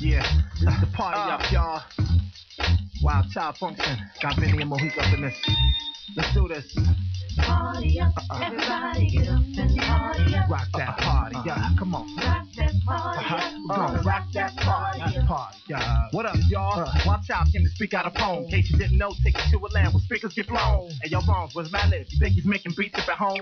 Yeah, this is the party up, ah. y'all. Wild Child Function. Got Benny and Mohique up in this. Let's do this. Party up, uh-uh. everybody get up and party up. Rock that party, yeah. Come on. Party Uh-huh. We're gonna rock that party, that party, yeah. What up, y'all? Uh. Watch out, came to speak out a poem. In case you didn't know, take it to a land where speakers get blown. And your wrongs was my lips. You think he's making beats up at home?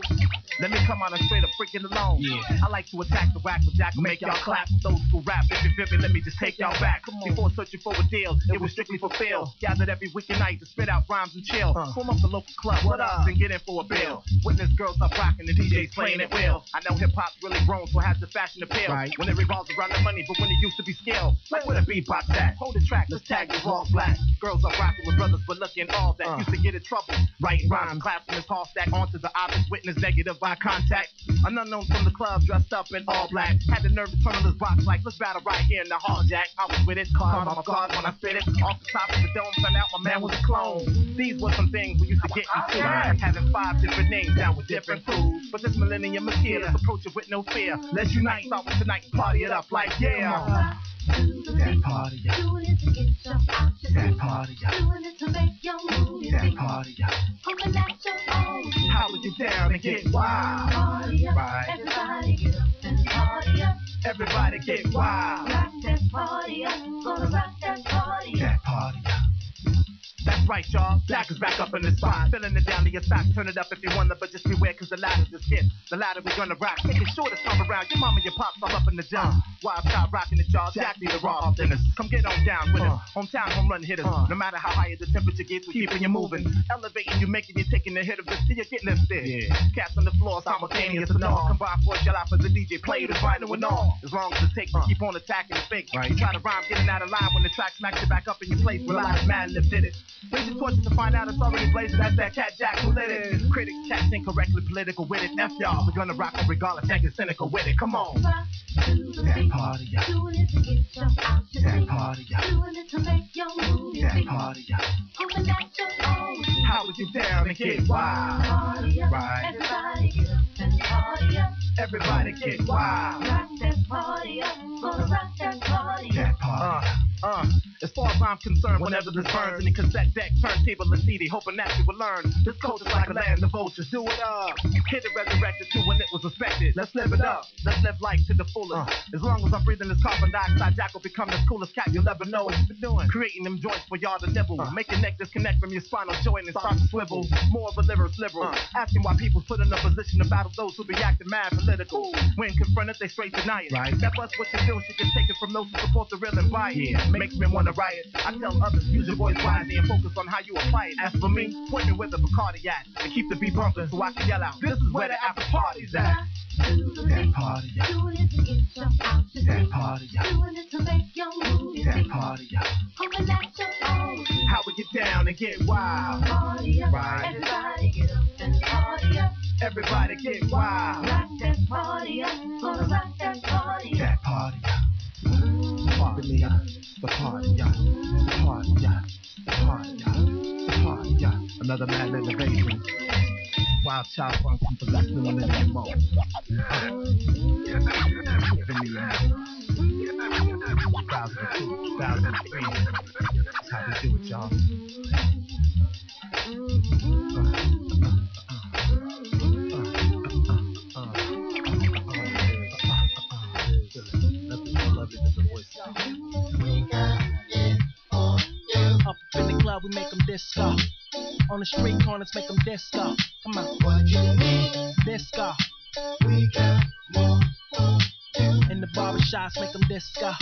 Let me come on and straight up freaking alone. Yeah. I like to attack the whack with Jack, make y'all clap. Those who rap, if you feel me, let me just take y'all back. Before searching for a deal, it was strictly for Phil. Gathered every weekend night to spit out rhymes and chill. Uh. Form up the local club, what up, and get in for a bill. Witness girls up rocking, the DJs playing it well. I know hip hop's really grown, so I has the fashion appeal. Right. When it revolves around the money, but when it used to be skill, like where the beatbox at. Hold the track, let's tag the all black. Girls are rocking with brothers, but looking all that. Uh. Used to get in trouble. Writing rhymes, clapping his tall stack onto the obvious witness, negative eye contact. An unknown from the club, dressed up in all black. Had the nerve to turn on his box like, let's battle right here in the hall, Jack. I was with it, caught on my guard when I spit it. Off the top of the dome, found out my man was a clone. These were some things we used to get into. Having five different names down with different crews. But this millennium is here, let's approach it with no fear. Let's unite, start with tonight, party it up like, yeah. That party, yeah. Doing it to get your options. That party, yeah. Doing it to make your moves. That party, yeah. Hoping that your own. How we get down and get wild. Party up. Right. Everybody get up and party up. Everybody get wild. Rock that party up. Gonna rock that party up. That party, yeah. That's right, y'all. Black is back up in the spot. Filling it down to your socks. Turn it up if you wanna, but just beware, cause the ladder just hit. The ladder we gonna rock. Make it sure to come around. Your mama, your pops all up in the jump. Wild child rocking it, y'all. Jack need the raw thinners. Come get on down with us. Uh. Hometown home run hitters. Uh. No matter how high the temperature gets, we keeping you moving. Elevating you, making you, taking the hit of it till you get lifted. Yeah. Cats on the floor, simultaneous and all. Combine for a shell out for the DJ. Play the vinyl and all. As long as it takes, uh. keep on attacking the fake. Right. Try to rhyme, getting out of line when the track smacks you back up in your place. Realize Madlib did it. Your torches to find out it's already blazing. That's that cat Jack who lit it. Critics cats incorrectly political with it. F y'all, we're gonna rock them regardless. It cynical with it. Come on. That party, yeah. Doing it to get your options. That party, yeah. Doing it to make your moves. That party, yeah. Hoping that your own. How down and get wild. Party up. Right. Everybody get up and party up. Everybody get wild. Rock that party up. Rock that party up. That party. Uh, uh, as far as I'm concerned, whenever this burns in the cassette deck, turntable and CD, hoping that you will learn. This culture's like a land of vultures. Do it up. Hit it resurrected to when it was respected. Let's live it up. Let's live life to the fullest. As long as I'm breathing this carbon dioxide, Jack will become the coolest cat you'll ever know. What you been doing? Creating them joints for y'all to nibble. Make your neck disconnect from your spinal joint and start to swivel. More of a liberal liberal. Asking why people put in a position to battle those who be acting mad political. When confronted, they straight deny it. Right. Step us what you do, she can take it from those who support the real and buy it. Makes me wanna riot. I tell others, use your voice wisely and focus on how you apply it. As for me, point me where the Bacardi at and keep the beat bumping so I can yell out. This is where the after party's at. Beat. party, yeah. That party, yeah. That party, yeah. That. How we get down and get wild. Party up. Everybody get up party up. Everybody get wild. Rock that party up. Gonna rock that party. That party. Party, yeah. The yeah. The party. The yeah. Another mad innovation. Wild child funk from mode. Vinny Lab. 2002, 2003. That's how we do it, y'all. Up in the club, we make them disco. On the street corners, make them disco. Come on. What you need? Disco. We got more In the barber shops, make them disco.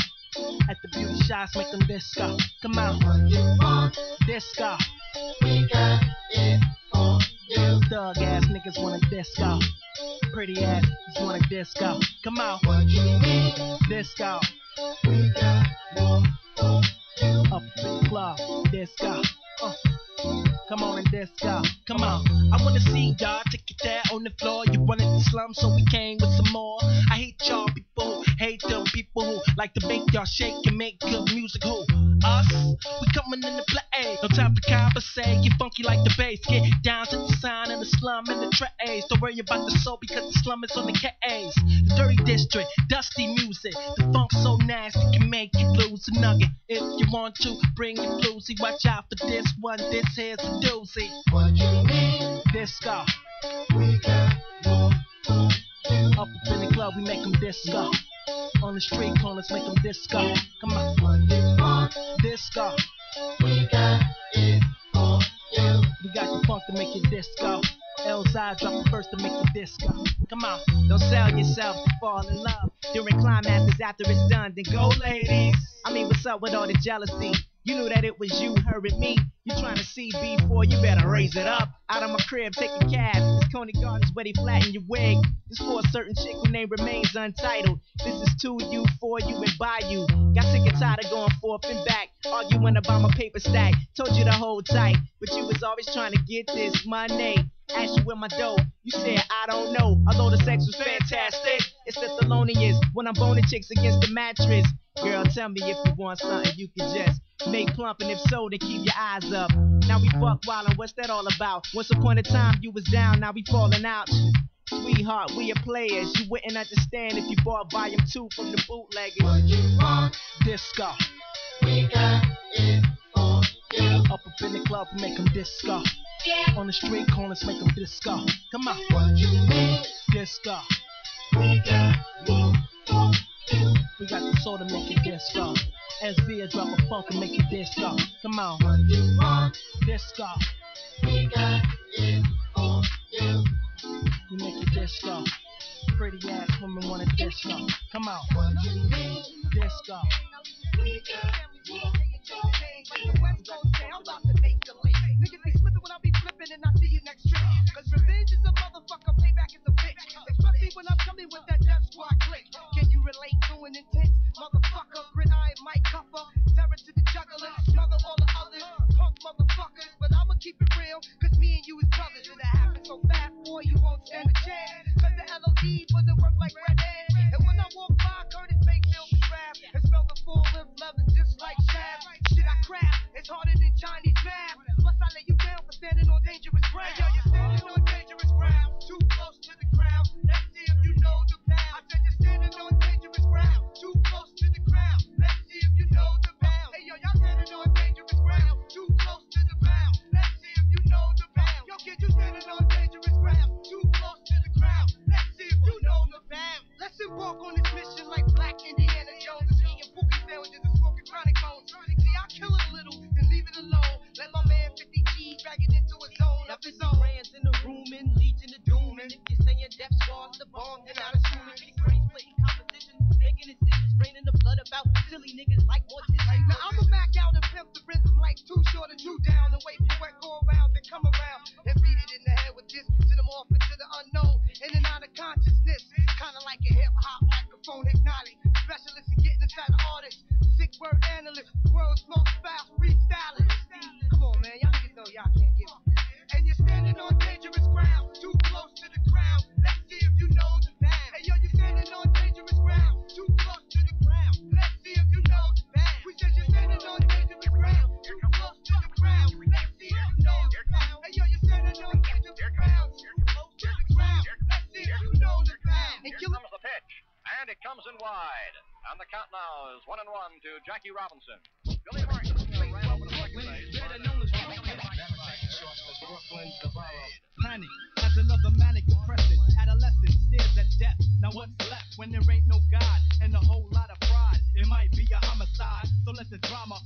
At the beauty shops, make them disco. Come on. What you want? Disco. We got it for you. Thug ass niggas want a disco. Pretty ass niggas want a disco. Come on. What you need? Disco. In the club, disco. Uh. Come on and disco. Come on. I wanna see y'all take it there on the floor. You wanted the slum, so we came with some more. I hate y'all people hate them people who like to make y'all shake and make good music. Who? Us? We coming in to play. No time for Compensate, get funky like the bass. Get down to the sign in the slum and the trays. Don't worry about the soul because the slum is on the K's. The dirty district, dusty music. The funk so nasty can make you lose a nugget. If you want to bring your bluesy, watch out for this one. This here's a doozy. What you mean? Disco. We got more you. Up in the club, we make them disco. On the street corners, make them disco. Come on, What you want? disco. We got the funk to make it disco. Elzhi drop the first to make it disco. Come on, don't sell yourself to fall in love. During climaxes after it's done, then go, ladies. I mean, what's up with all the jealousy? You knew that it was you hurting me. You trying to see before you better raise it up. Out of my crib, taking cabs. This Conant Gardens where they flatten your wig. This for a certain chick who name remains untitled. This is to you, for you, and by you. Got sick and tired of going forth and back, arguing about my paper stack. Told you to hold tight, but you was always trying to get this money. Asked you where my dough, you said I don't know. Although the sex was fantastic, it's the thelonious when I'm boning chicks against the mattress. Girl, tell me if you want something you can just make plump, and if so, then keep your eyes up. Now we buck wildin', what's that all about? Once upon a time you was down, now we falling out. Sweetheart, we are players. You wouldn't understand if you bought volume two from the bootleggers. What you want? Disco. We got it for you. Up up in the club, make them disco. On the street corners, make them disco. Come on, What you mean? disco. We got the soul to make it disco. SV drop a funk and make it disco. Come on, What you want? disco. We got it for you. We make it disco. Pretty ass women want a disco. Come on, What you mean? disco. We got Jackie Robinson. Billy. Panic as another manic depression. Adolescent stares at death. Now what's left when there ain't no God and a whole lot of pride? It might be a homicide, so let the drama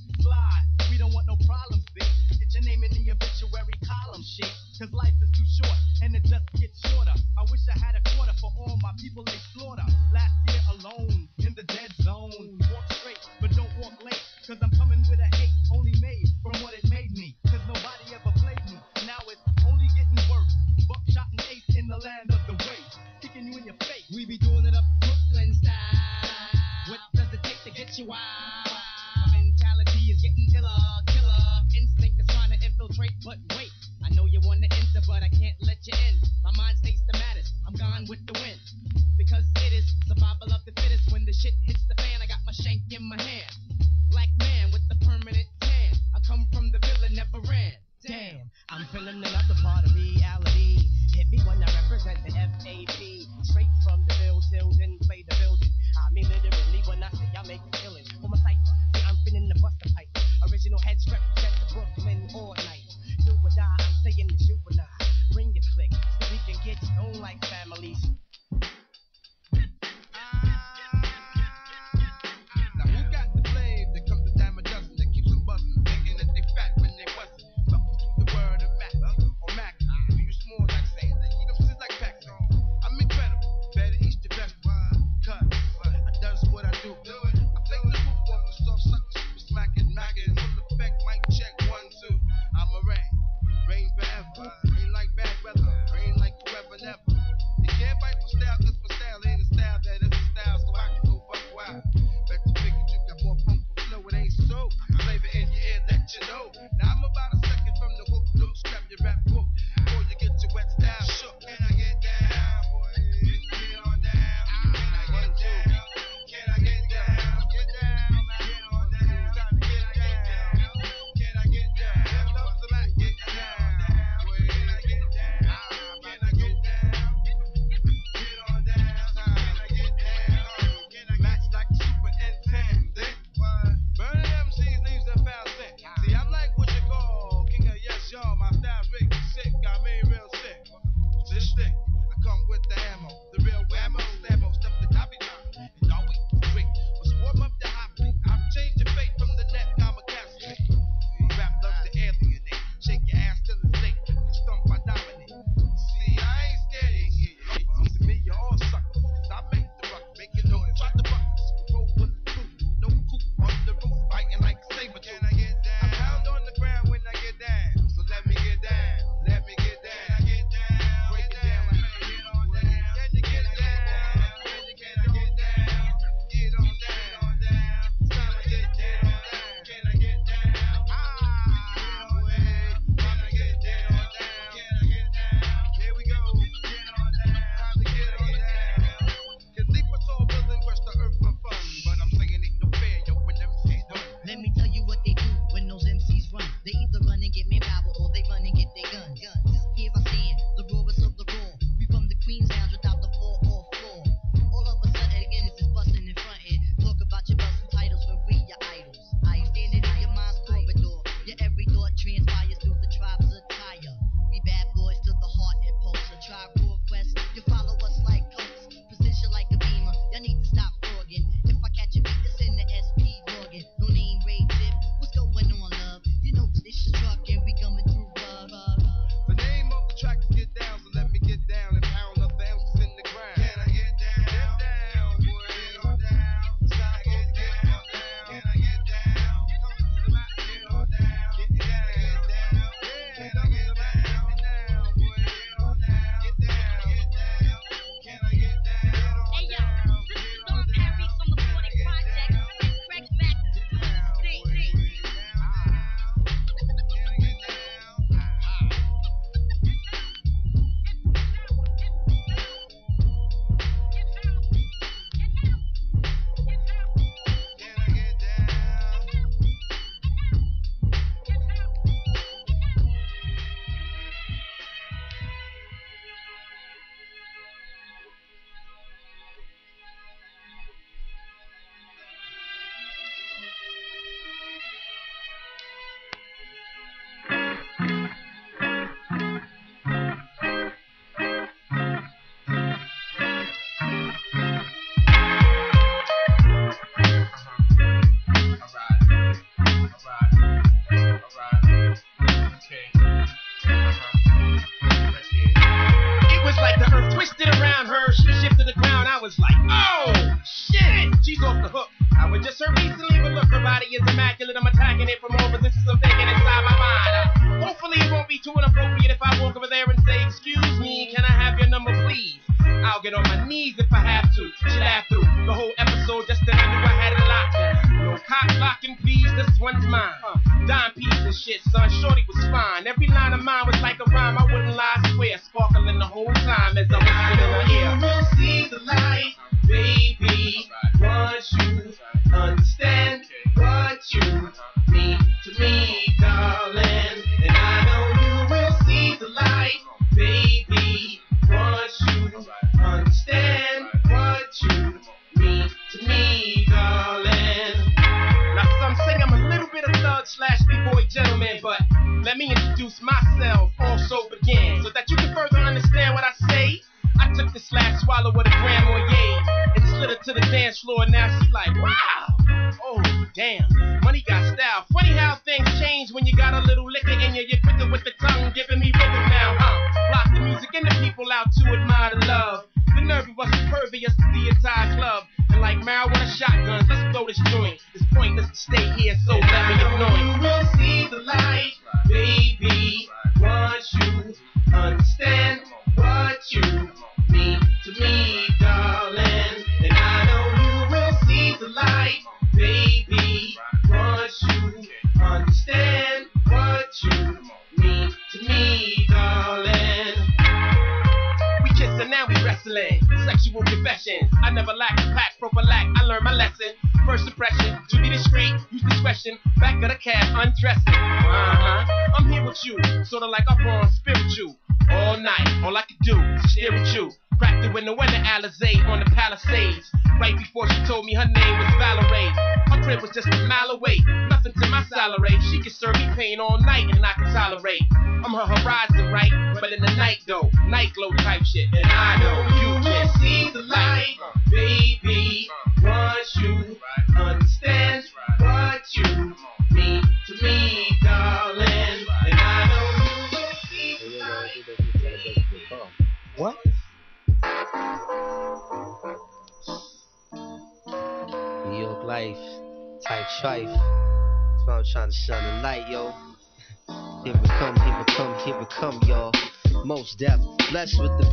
Marnier and slid her to the dance floor. And now she's like, wow,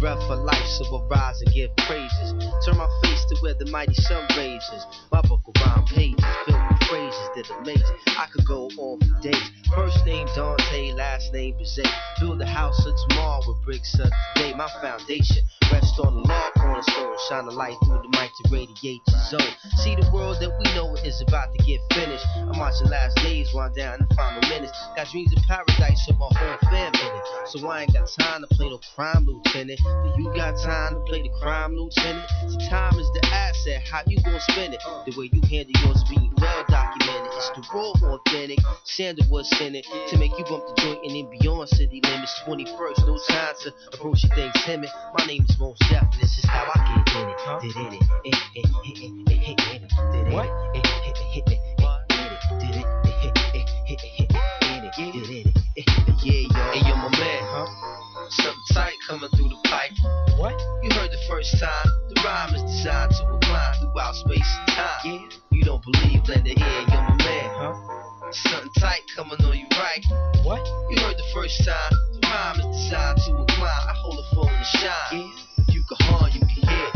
breath of life, so I rise and give praises. Turn my face to where the mighty sun raises. My book rhyme pages phrases that amaze. I could go on for days. First name Dante, last name Bizet. Build a house of tomorrow with bricks of today. My foundation rest on the law cornerstone. Shine a light through the mic to radiate the zone. See the world that we know is about to get finished. I'm watching last days wind down the final minutes. Got dreams of paradise with my whole fam in it. So I ain't got time to play no crime lieutenant. Do you got time to play the crime lieutenant? Time is the asset. How you gonna spend it? The way you handle yours being well documented. It's the raw, authentic. Sandalwood Senate to make you bump the joint and then beyond city limits. 21st, no time to approach your things timid. My name is Mos Def, and this is how I get in it. Did in it, eh, eh, eh, eh, eh, eh, eh, eh, did What? it, eh, eh, eh, eh, eh, did it, eh, eh, eh, eh, eh, eh, eh, did it, it, eh, eh, yeah, yo. Hey, yo, my man, huh? Something tight coming through the pipe. What? You heard the first time. The rhyme is designed to recline throughout space and time. Yeah. You don't believe, lend an ear, Something tight coming on you right. What? You heard the first time. The rhyme is designed to recline. I hold the phone to shine. Yeah. If you can harm, you can hear.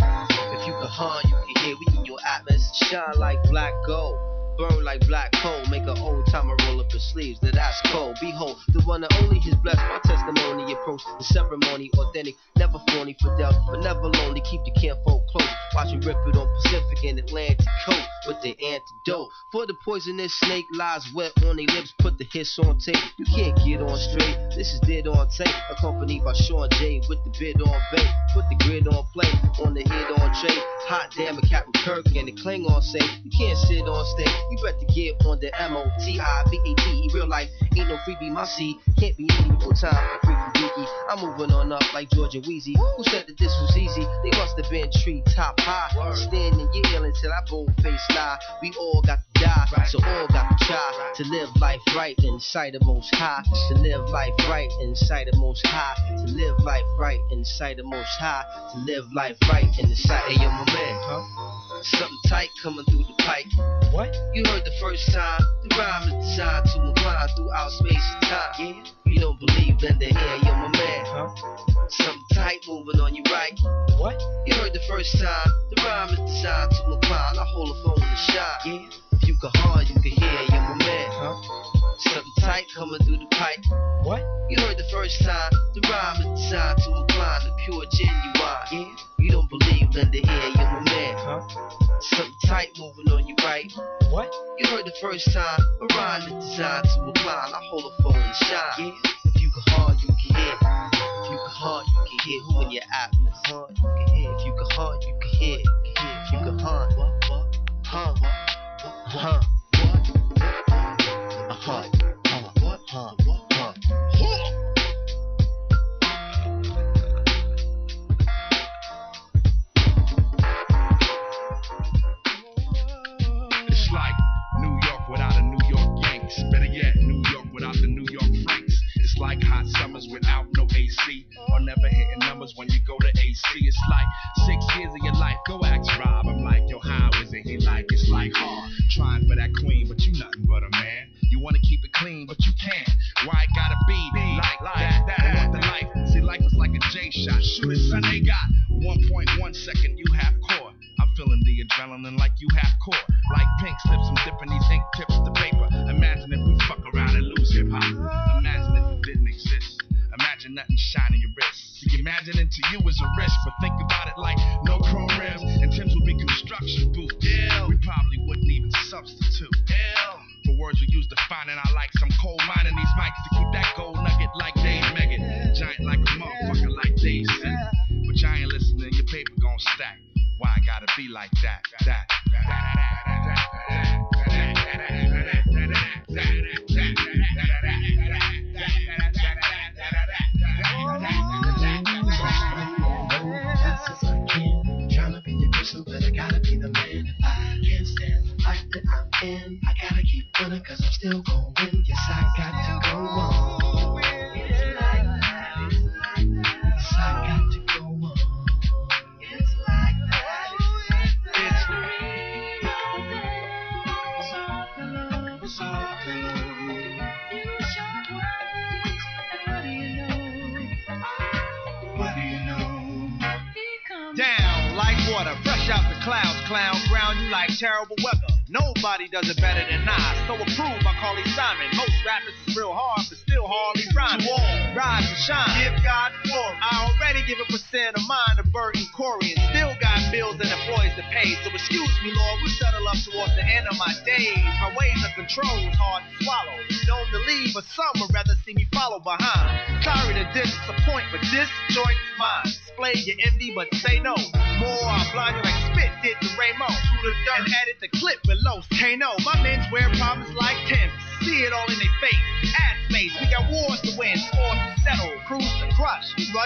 If you can harm, you can hear. We in your atmosphere. Shine like black gold. Burn like black coal. Make an old timer roll up his sleeves. Now that's cold. Behold, the one and only his blessed. My testimony approach the ceremony. Authentic, never phony, Fidel, but never lonely. Keep the kinfolk close. Watch me rip it on Pacific and Atlantic coast with the antidote. For the poisonous snake lies wet on their lips. Put the hiss on tape. You can't get on straight. This is dead on tape. Accompanied by Sean J with the bid on bait. Put the grid on play. On the hit on J. Hot damn it, Captain Kirk and the Klingon say you can't sit on stage. You better get on the M O T I V A T. Real life ain't no freebie. My seed can't be easy. No time for freaky deaky. I'm moving on up like Georgia Wheezy. Who said that this was easy? They must have been tree top high. Standing yell until I bold face lie. We all got die, so all got to try to live life right in sight of most high. To live life right in sight of most high. To live life right in sight of most high. To live life right in the sight of your my man. Huh? Something tight coming through the pipe. What? You heard the first time. The rhyme is designed to incline throughout space and time. Yeah. You don't believe, in the ear, you're my man. Huh? Something tight moving on your right. What? You heard the first time. The rhyme is designed to incline. I hold a phone to shine. Yeah. You can harm, you can hear, you're my man. Huh? Something tight coming through the pipe. What? You heard the first time. The rhyme is designed to incline. The pure genuine. Yeah. You don't believe, lend a ear, you're my man. Huh? Something tight moving on you right. What? You heard the first time. A rhyme is designed to recline. I hold a phone and shine. Yeah. If you can harm, you can hear. If you can harm, you can hear. Who in your app? You can harm, you can hear. If you can harm, you can hear. If you can harm, what, what, harm, what, it's like New York without New York Yanks. Better yet, New York without the New York It's like hot summers without no AC. Or never hitting numbers when you go to AC. It's like six years of your life. Go ask trying for that queen, but you nothing but a man. You wanna keep it clean, but you can't. Why it gotta be like, like that? that. I want the life. See, life is like a J shot. Shoot it, son. They got 1.1 second. You have core. I'm feeling the adrenaline like you have core. Like pink slips, I'm dipping these ink tips to paper. Imagine if we fuck around and lose hip hop. Imagine if it didn't exist. Imagine nothing shining your wrist. See, imagining to you is a risk, but think about it like. Use defining our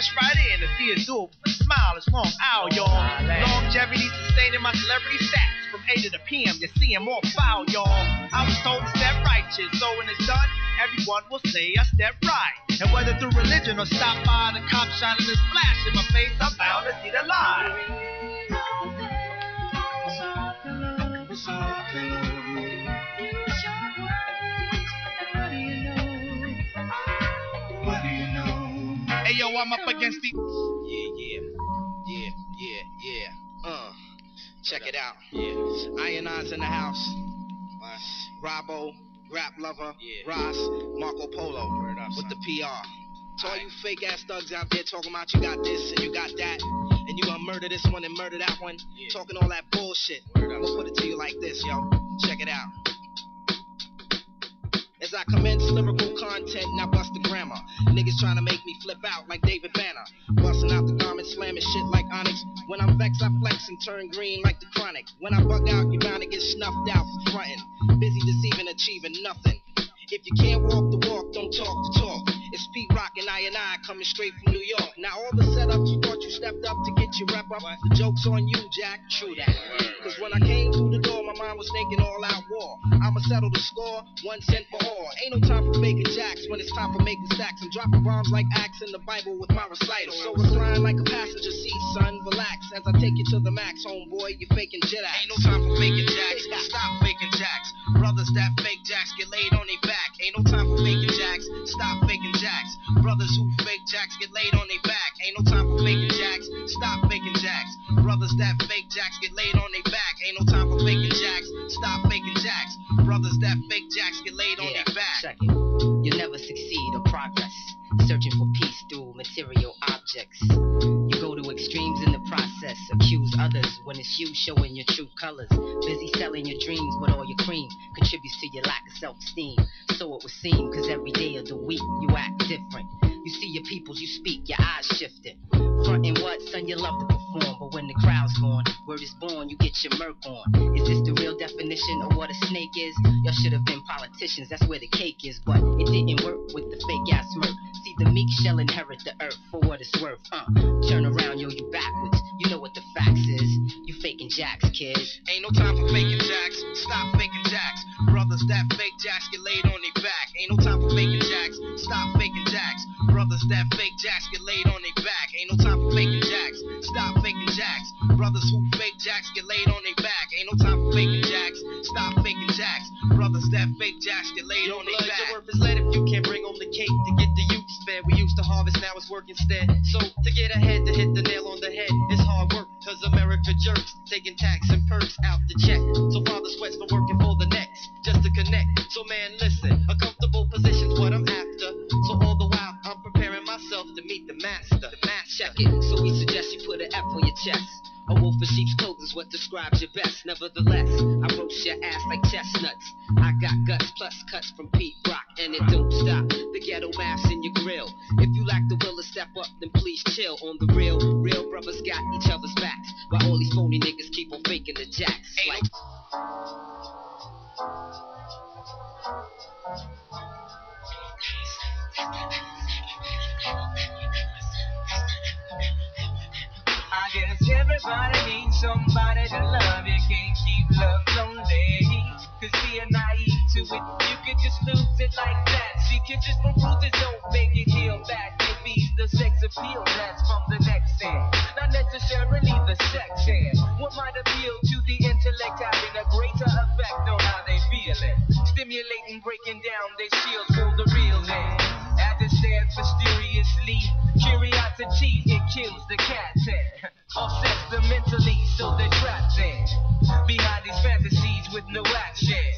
Rush right in to see it do. A smile is long owl, y'all. Longevity sustaining my celebrity stats. From A to the PM, you're seeing more foul, y'all. I was told to step righteous, so when it's done, everyone will say I step right. And whether through religion or stop by the cop shining his flash in my face, I'm bound to see the light. Yo, I'm up against the. Yeah, yeah, yeah, yeah, yeah. Uh, check it out. Yeah, Iron Eyes in the house. Robbo, Rap Lover, Ross, Marco Polo with the PR. To all you fake ass thugs out there talking about you got this and you got that, and you gonna murder this one and murder that one, talking all that bullshit. I'm gonna put it to you like this, yo. Check it out. I commence lyrical content, now bust the grammar. Niggas trying to make me flip out like David Banner. Busting out the garments, slamming shit like Onyx. When I'm vexed, I flex and turn green like the chronic. When I bug out, you bound to get snuffed out for frontin'. Busy deceiving, achieving nothing. If you can't walk the walk, don't talk the talk. It's Pete Rock and I and I coming straight from New York. Now all the setups you thought you stepped up to get your rep up, the joke's on you, Jack. True that. Cause when I came through the door, my mind was thinking all out war. I'ma settle the score, one cent for all. Ain't no time for making jacks when it's time for making stacks. I'm dropping bombs like acts in the Bible with my recital. So recline like a passenger seat, son. Relax as I take you to the max, homeboy. You're faking jet Ain't no time for faking jacks. Stop faking jacks. Brothers that fake jacks get laid on their back. Ain't no time for faking jacks. Stop faking jacks. Brothers who fake jacks get laid on their back. Ain't no time for faking jacks. Stop faking jacks. Brothers that fake jacks get laid on their back. Ain't no time for faking jacks. Stop faking jacks. Brothers that fake jacks get laid on their back. Check it. You'll never succeed or progress. Searching for peace through material objects. You go to extremes in the process. Accuse others when it's you showing your true colors. Busy selling your dreams, but all your cream contributes to your lack of self esteem. So it would seem, cause every day of the week you act different. You see your peoples, you speak, your eyes shifting. Frontin' what, son, you love to perform. But when the crowd's gone, word is born, you get your murk on. Is this the real definition of what a snake is? Y'all should have been politicians, that's where the cake is. But it didn't work with the fake ass smirk. See, the meek shall inherit the earth for what it's worth. Uh, turn around, yo, you backwards. You know what the facts is. You faking jacks, kid. Ain't no time for faking jacks. Stop faking jacks. Brothers that fake jacks get laid on their back. Ain't no time for faking jacks. Stop faking jacks. Brothers that fake jacks get laid on their back. Ain't no time for faking jacks. Stop faking jacks. Brothers who fake jacks get laid on their back. Ain't no time for faking jacks. Stop faking jacks. Brothers that fake jacks get laid on their back. Your worth is lead if you can't bring home the cake to get the fed. We used to harvest, now it's work instead. So to get ahead, to hit the nail on the head, it's hard work. Cause America jerks, taking tax and perks out the check. So father sweats for working for the next, just to connect. So man, listen, a comfortable position's what I'm after. So all the while, I'm preparing myself to meet the master. The master. Check it. So we suggest you put an F on your chest. A wolf in sheep's clothes is what describes you best. Nevertheless, I roast your ass like chestnuts. I got guts plus cuts from Pete Rock, and it don't stop. The ghetto mass On the real, real brothers got each other's backs. While all these phony niggas keep on faking the jacks. Like, I guess everybody needs somebody to love. You can't keep love lonely. Cause being naive to it, you could just lose it like that. See pictures from bruises don't make it heal back. It be the sex appeal that's the cat head. Offsets them mentally, so they're trapped in. Behind these fantasies with no action.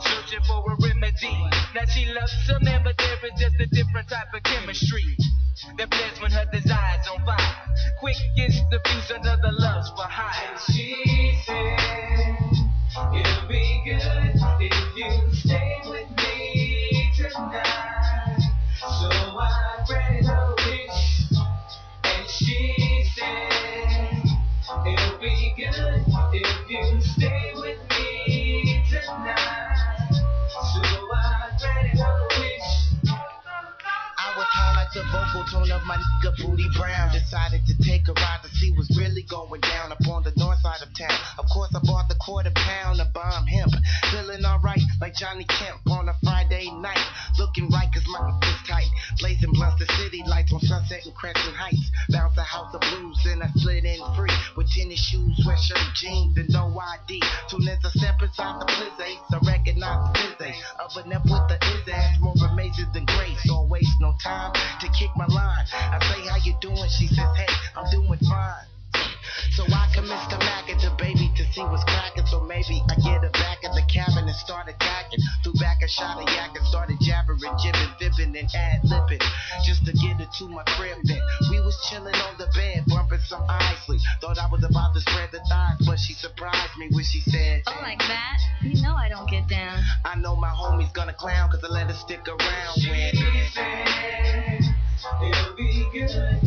Searching for a remedy. Now she loves a man, but there is just a different type of chemistry. That plays when her desire's on fire. Quick gets the fuse under the lust tone of my nigga Booty Brown. Decided to take a ride to see what's really going down up on the north side of town. Of course, I bought the quarter pound of bomb hemp. Feeling alright like Johnny Kemp on a Friday night. Looking right cause my is tight. Blazing blunts the city lights on Sunset and Crescent Heights. Bounce a house of blues, and I slid in free with tennis shoes, sweatshirt, jeans, and no ID. Soon as I step inside the Blizzace, I recognize the Blizzace. Oven up with the is ass, more amazing than grace. Don't waste no time kick my line. I say, How you doing? She says, Hey, I'm doing fine. So I commence to Mac at the baby to see what's cracking. So maybe I get her back at the cabin and start attacking. Threw back a shot of yak and started jabbering, jibbing, fibbing, and ad libbing. Just to get her to my crib then. We was chilling on the bed, bumping some Isley. Thought I was about to spread the thighs, but she surprised me when she said, Oh, like that? You know I don't get down. I know my homie's gonna clown cause I let her stick around when. It'll be good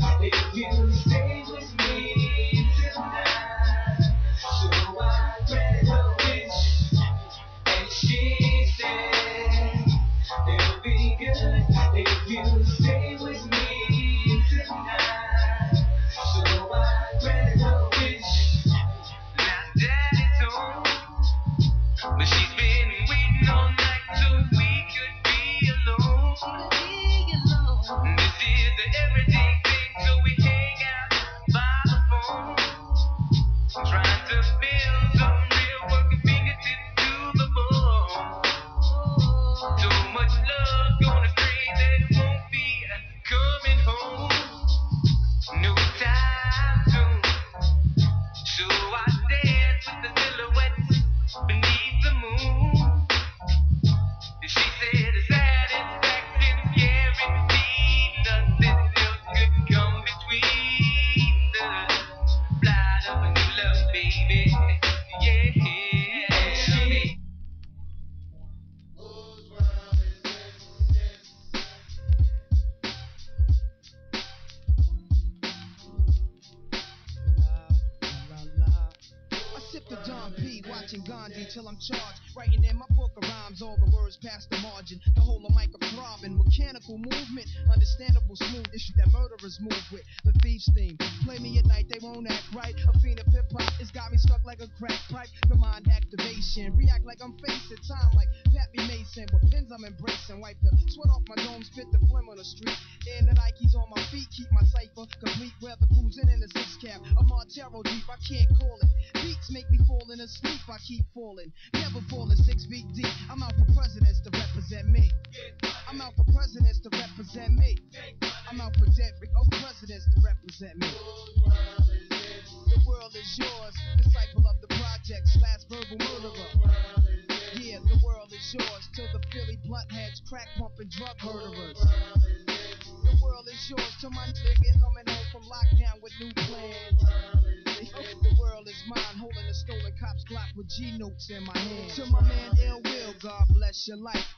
Charged. Writing in my book of rhymes, all the words past the margin. The whole of mic a throbbing, mechanical movement, understandable smooth issue that murderers move with. The thieves theme,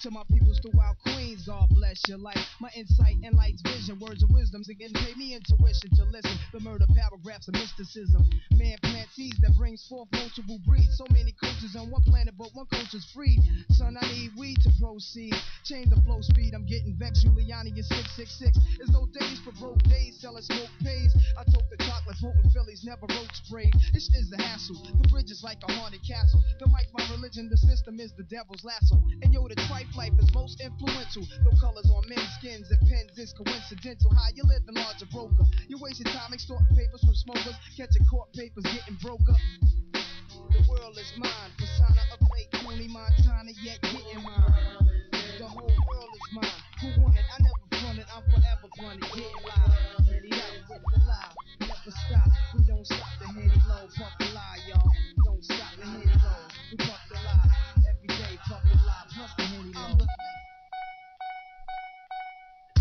To my peoples throughout Queens, God bless your life. My insight and light's vision, words of wisdom, again pay me intuition to listen. The murder paragraphs of mysticism. Brings forth multiple breeds. So many cultures on one planet, but one culture's free. Son, I need weed to proceed. Change the flow speed, I'm getting vexed. Giuliani is 666. There's no days for broke days, selling smoke pays. I took the chocolate, potent Phillies never wrote sprayed. This is the hassle. The bridge is like a haunted castle. The mic's my religion, the system is the devil's lasso. And yo, the trife life is most influential. No colors on men's skins and pens is coincidental. How you living large a broker? You're wasting time extorting papers from smokers, catching court papers, getting broke up. The world is mine. Persona of County, Montana, yet getting mine. The whole world is mine. Who it? I never. I'm forever blunted. Get live. The. Never stop. We don't stop the heady low. Pump the lie, y'all. Don't stop the heady low. We pump the lie. Every day, pump the lie. Plus the heady low.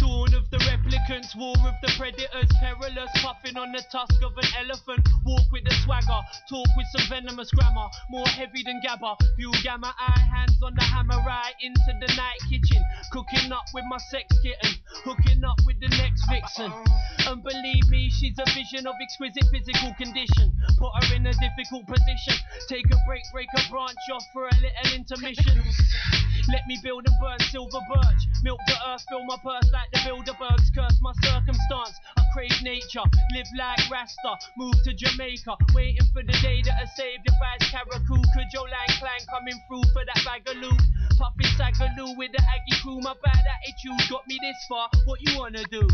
Dawn of the replicants, war of the predators, perilous, puffing on the tusk of an elephant. Talk with some venomous grammar, more heavy than gabba. View gamma eye, hands on the hammer, right into the night kitchen. Cooking up with my sex kitten, hooking up with the next vixen. And believe me, she's a vision of exquisite physical condition. Put her in a difficult position. Take a break, break a branch off for a little intermission. Let me build and burn silver birch. Milk the earth, fill my purse like the Bilderbergs. Curse my circumstance. I crave nature, live like Rasta. Move to Jamaica, waiting for the day that I save the vibes. Caracou, could your line clang coming through for that bag of loot? Puffin' sagaloo with the Aggie crew. My bad attitude got me this far. What you wanna do?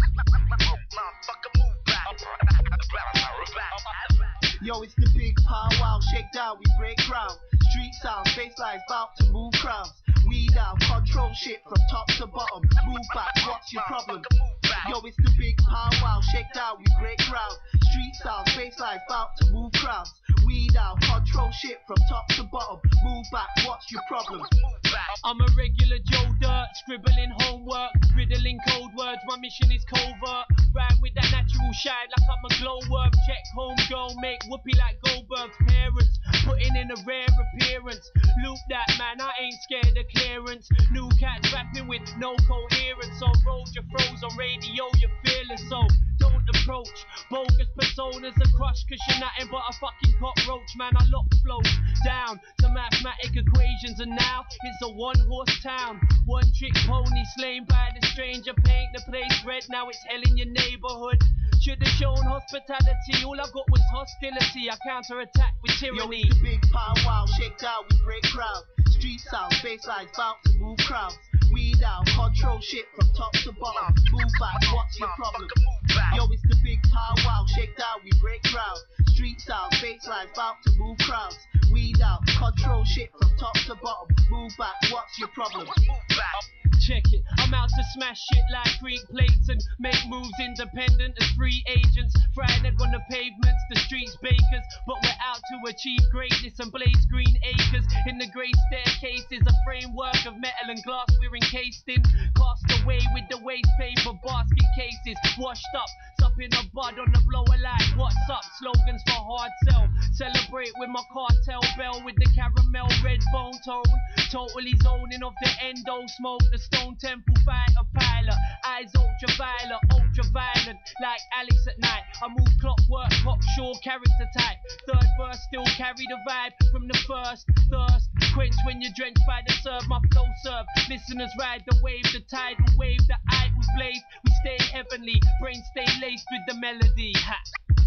Yo, it's the big pow wow, shake down, we break ground. Street sound, lines bout to move crowds. We down, control shit from top to bottom. Move back, what's your problem? Yo, it's the big pow wow, shake down, we break ground. Street sound, lines bout to move crowds. We down, control shit from top to bottom. Move back, what's your problem? I'm a regular Joe Dirt, scribbling homework, riddling code words. My mission is covert. Rhyme with that natural shine like I'm a glowworm. Check home girl, make whoopee like Goldberg's parents. Putting in a rare appearance. Loop that man, I ain't scared of clearance. New cats rapping with no coherence. On road, you're froze on radio, you're fearless. So don't approach. Bogus personas are crushed cause you're nothing but a fucking cockroach. Man, I lock flows down to mathematic equations. And now it's a one horse town. One trick pony slain by the stranger. Paint the place red, now it's hell in your neighborhood. Should have shown hospitality. All I got was hostility. I counter attack with Yo, tyranny. the big pow wow, shake down, we break crowd. Street sound, space lines bout to move crowds. We down, control shit from top to bottom. Move back, what's your problem? Yo, it's the big pow wow, shake down, we break crowd. Street sound, space lines bout to move crowds. We down, control shit from top to bottom. Move back, what's your problem? Check it, I'm out to smash shit like Greek plates and make moves independent as free agents. Frying it on the pavements, the streets bakers. But we're out to achieve greatness and blaze green acres. In the great staircase is a framework of metal and glass we're encased in. Cast away with the waste paper basket cases. Washed up, supping a bud on the blower light. What's up? Slogans for hard sell. Celebrate with my cartel bell with the caramel red bone tone. Totally zoning off the endo smoke. The stone temple fighter pilot. Eyes ultraviolet, ultra-violent. Like Alex at night. I move clockwork, cocksure character type. Third verse still carry the vibe from the first. Thirst quench when you're drenched by the serve. My flow serve. Listeners ride the wave, the tidal wave, the idols blaze. We stay heavenly, brains stay laced with the melody. Ha.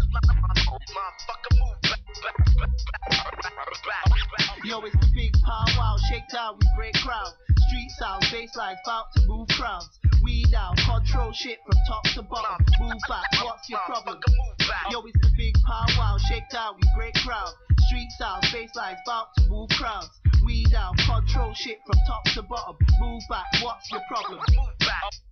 Yo, it's the big pow wow, shake down, we break crowd. Street sound, bass lines bout to move crowds. We down, control shit from top to bottom. Move back, what's your problem? Yo, it's the big pow wow, shake down, we break crowd. Street sound, bass lines bout to move crowds. We down, control shit from top to bottom. Move back, what's your problem? Tell me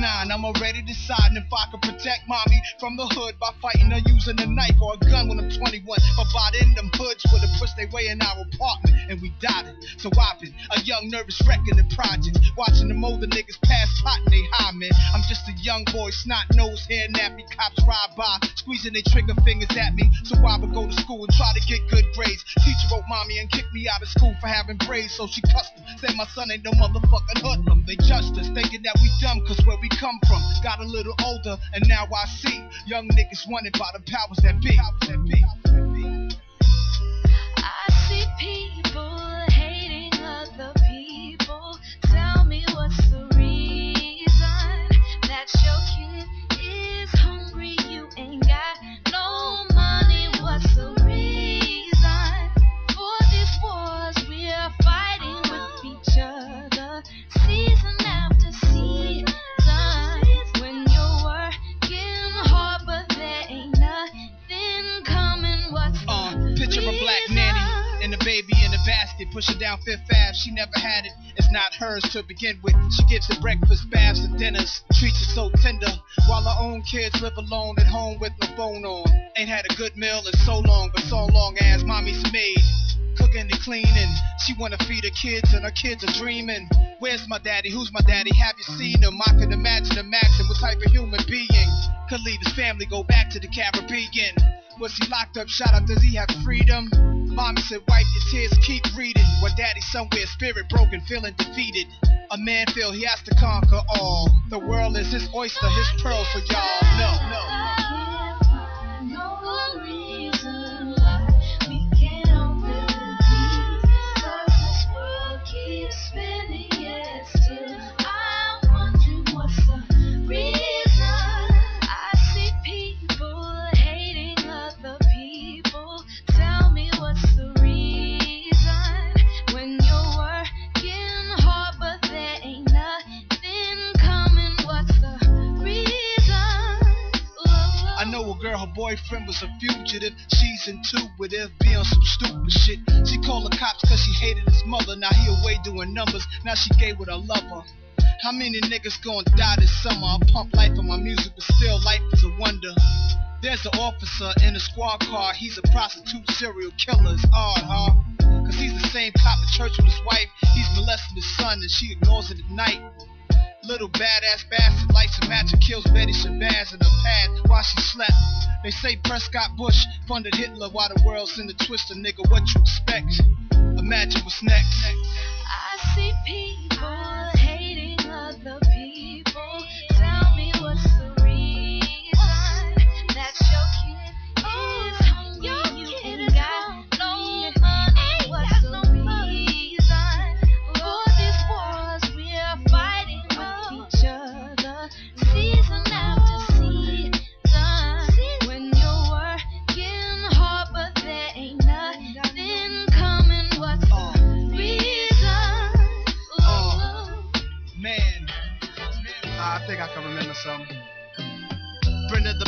nine, I'm already deciding if I can protect mommy from the hood by fighting or using a knife or a gun when I'm 21. But by then, them hoods would have pushed their way in our apartment and we dotted. So I've been a young, nervous wreck in the projects, watching them older niggas pass pot and they high, man. I'm just a young boy, snot nose, hair nappy, cops ride by, squeezing their trigger fingers at me. So I would go to school and try to get good grades. Teacher wrote mommy and kicked me out of school for having braids, so she cussed him. Said my son ain't no motherfucking hoodlum. They judged us, thinking that we dumb, cause where we come from. Got a little older, and now I see young niggas wanted by the powers that be. Powers that be. I see people hating other people. Tell me what's the reason that your basket, pushing down Fifth Ave. She never had it, it's not hers to begin with. She gives it breakfast, baths, and dinners, treats it so tender. While her own kids live alone at home with no phone on. Ain't had a good meal in so long, but so long as mommy's maid. Cooking and cleaning, she wanna feed her kids, and her kids are dreaming. Where's my daddy? Who's my daddy? Have you seen him? I can imagine him acting. What type of human being could leave his family, go back to the Caribbean? Was he locked up, shot up? Does he have freedom? Mommy said, wipe your tears, keep reading. While daddy's somewhere, spirit broken, feeling defeated. A man feel he has to conquer all. The world is his oyster, his pearl for y'all. No, no. Boyfriend was a fugitive. She's intuitive, be on some stupid shit. She called the cops cause she hated his mother. Now he away doing numbers. Now she gay with her lover. How many niggas gonna die this summer? I pump life on my music, but still life is a wonder. There's an officer in a squad car. He's a prostitute serial killer. It's odd, huh? Cause he's the same cop at church with his wife. He's molesting his son and she ignores it at night. Little badass bastard lights a match and kills Betty Shabazz in her pad while she slept. They say Prescott Bush funded Hitler while the world's in the twister, nigga. What you expect? Imagine what's next. I see people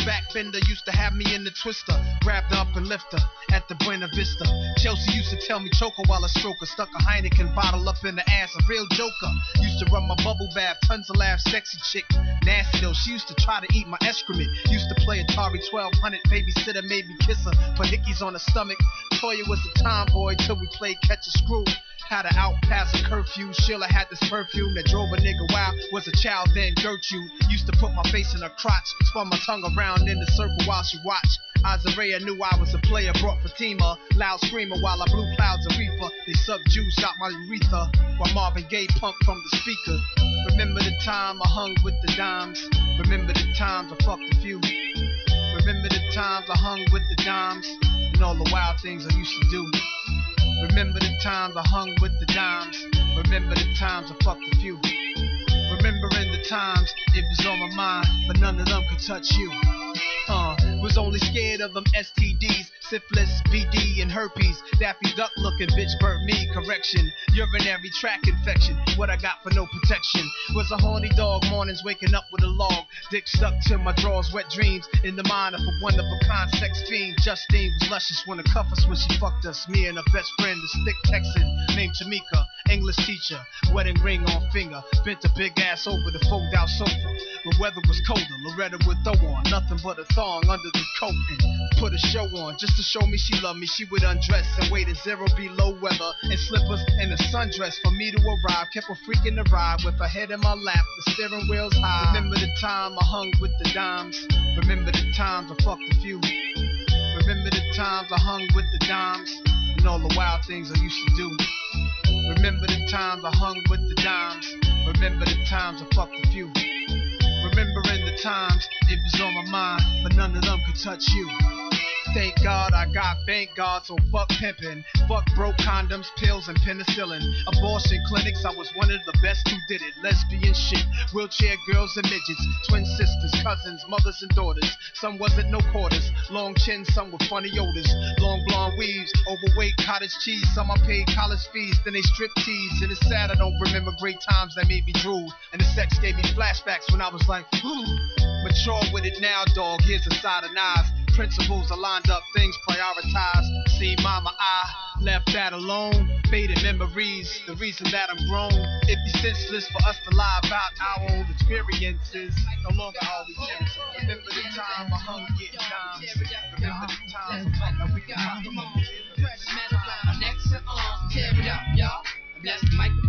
backbender used to have me in the twister. Grabbed her up and lift her at the Buena Vista. Chelsea used to tell me choke her while I stroke her. Stuck a Heineken bottle up in the ass, a real joker. Used to run my bubble bath, tons of laughs, sexy chick. Nasty though, she used to try to eat my excrement. Used to play Atari 1200, babysitter made me kiss her. Put hickeys on her stomach. Toya was a tomboy till we played catch a screw. Had her out past a curfew. Sheila had this perfume that drove a nigga wild. Was a child then, Gertrude. Used to put my face in her crotch. Spun my tongue around in the circle while she watched. Azarea knew I was a player, brought Fatima. Loud screamer while I blew clouds of reefer. They sucked juice out my urethra while Marvin Gaye pumped from the speaker. Remember the time I hung with the dimes. Remember the times I fucked a few. Remember the times I hung with the dimes and all the wild things I used to do. Remember the times I hung with the dimes. Remember the times I fucked a few. Remembering the times it was on my mind, but none of them could touch you. Uh, Was only scared of them STDs, syphilis, BD, and herpes. Daffy Duck looking bitch burnt me. Correction, urinary tract infection. What I got for no protection was a horny dog. Mornings waking up with a log. Dick stuck to my drawers. Wet dreams in the mind of a one of a kind sex fiend. Justine was luscious when to cuff us when she fucked us. Me and her best friend, the thick Texan named Tamika, English teacher. Wedding ring on finger. Bent a big ass over the fold out sofa. When weather was colder, Loretta would throw on nothing but a thong under the coat and put a show on just to show me she loved me. She would undress and wait at zero below weather and slippers and a sundress for me to arrive. Kept a freaking the ride with her head in my lap, the steering wheels high. Remember the time I hung with the dimes. Remember the times I fucked a few. Remember the times I hung with the dimes and all the wild things I used to do. Remember the times I hung with the dimes. Remember the times I fucked a few. Remembering the times it was on my mind, but none of them could touch you. Thank God I got thank God, so fuck pimping. Fuck broke condoms, pills, and penicillin. Abortion clinics, I was one of the best who did it. Lesbian shit, wheelchair girls and midgets, twin sisters, cousins, mothers and daughters. Some wasn't no quarters, long chins, some with funny odors. Long blonde weaves, overweight cottage cheese. Some I paid college fees, then they strip tease. And it's sad I don't remember great times that made me drool. And the sex gave me flashbacks when I was like, ooh. Mature with it now, dog. Here's a side of knives. Principles are lined up, things prioritized. See, mama, I left that alone. Faded memories, the reason that I'm grown. It'd be senseless for us to lie about our old experiences. No longer are we serious. Remember the time I hung getting dimes. Remember the times that we got. Press metal line, next to arms, tear it up, y'all. Bless the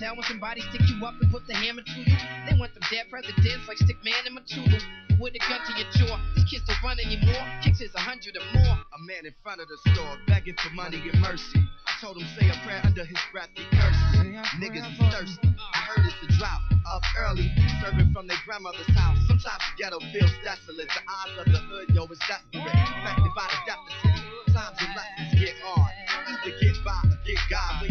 tell when somebody stick you up and put the hammer to you. They want them dead presidents like Stickman and Matulu. With a gun to your jaw, these kids don't run anymore. Kicks is a hundred or more. A man in front of the store begging for money and mercy. I told him say a prayer under his breath he curses. Niggas is thirsty. I heard it's a drought. Up early, serving from their grandmother's house. Sometimes the ghetto feels desolate. The eyes of the hood, yo, is desperate. Affected by the deficit. Times and lessons get hard. Either get by or get God.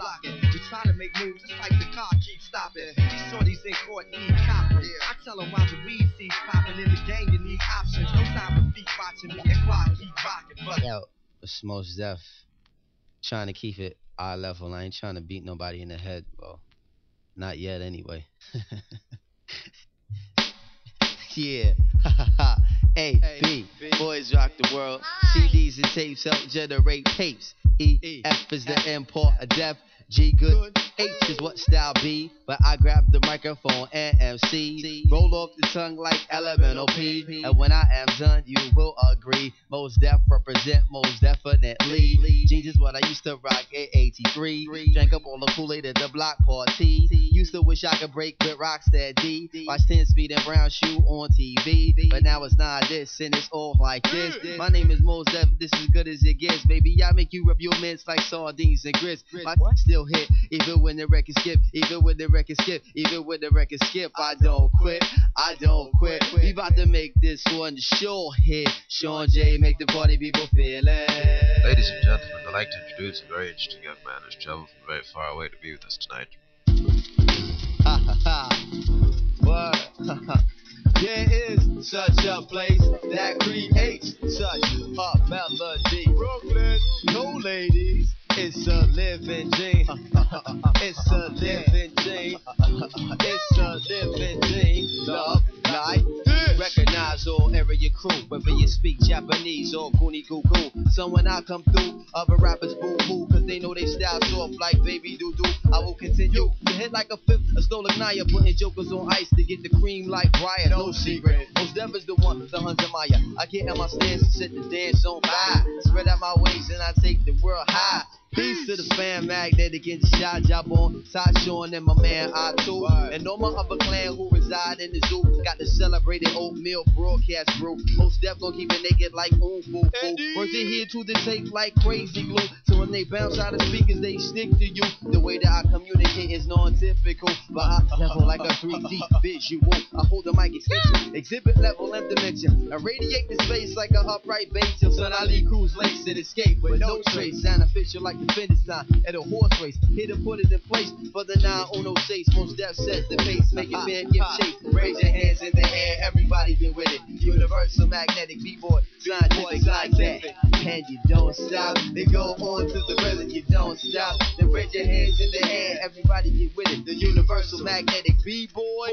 Blocking. You try to make moves, it's like the car keep stopping. These shorties in court need copping. I tell them while the weed seeds popping in the game, you need options. No time for feet watching me and quiet keep rocking. But Yo, it's most deaf. Trying to keep it eye level. I ain't trying to beat nobody in the head, bro. Not yet, anyway. yeah. A, B, boys rock the world. CDs and tapes help generate tapes. E, F is the import of death. G good. H is what style B, but I grab the microphone and MC. Roll off the tongue like elemental P. And when I am done, you will agree. Most def represent most definitely. Jeans is what I used to rock at 83. Drank up all the Kool-Aid at the block party. Used to wish I could break with Rockstar D. Watch 10 speed and brown shoe on TV. But now it's not this and it's all like this. My name is Mos Def, this is good as it gets. Baby, I make you rub your mints like sardines and grits. My still hit, even when the record skip, even when the record skip, even when the record skip. I don't quit, I don't quit. We about to make this one sure hit. Sean J, make the party people feel it. Ladies and gentlemen, I'd like to introduce a very interesting young man who's traveled from very far away to be with us tonight. Ha ha ha. What? There is such a place that creates such a melody. Brooklyn, no ladies. It's a living dream. It's a living dream. It's a living dream. Love like recognize all area crew, whether you speak Japanese or Goonie Goo Goo. So when I come through, other rappers boo boo, cause they know they style soft like baby doo doo. I will continue to hit like a fifth, a stolen Naya, putting jokers on ice to get the cream like Brian. No secret. Most Dev is the one, the Hunter Maya. I get in my stance and set the dance on fire. Spread out my wings and I take the world high. Peace to the fan magnetic and shot job on Todd Sean and my man I2 and all my other clan who reside in the zoo got the celebrated oatmeal broadcast brew. Most def gon' keep it naked like oom foo foo. Words they here to the tape like crazy glue. So when they bounce out of speakers, they stick to you. The way that I communicate is non-typical, but I level like a 3D visual. I hold the mic extension, exhibit level and dimension. I radiate the space like a upright. Till son, I leave crews lace and escape with no trace. Sound official like the finish at a horse race. Here to put it in place for the 906. Most death set the pace, make it man give chase. Raise your hands in the air, everybody get with it. Universal magnetic b-boy, scientific like that. And you don't stop, then go on to the rhythm, you don't stop. Then raise your hands in the air, everybody get with it. The universal magnetic b-boy,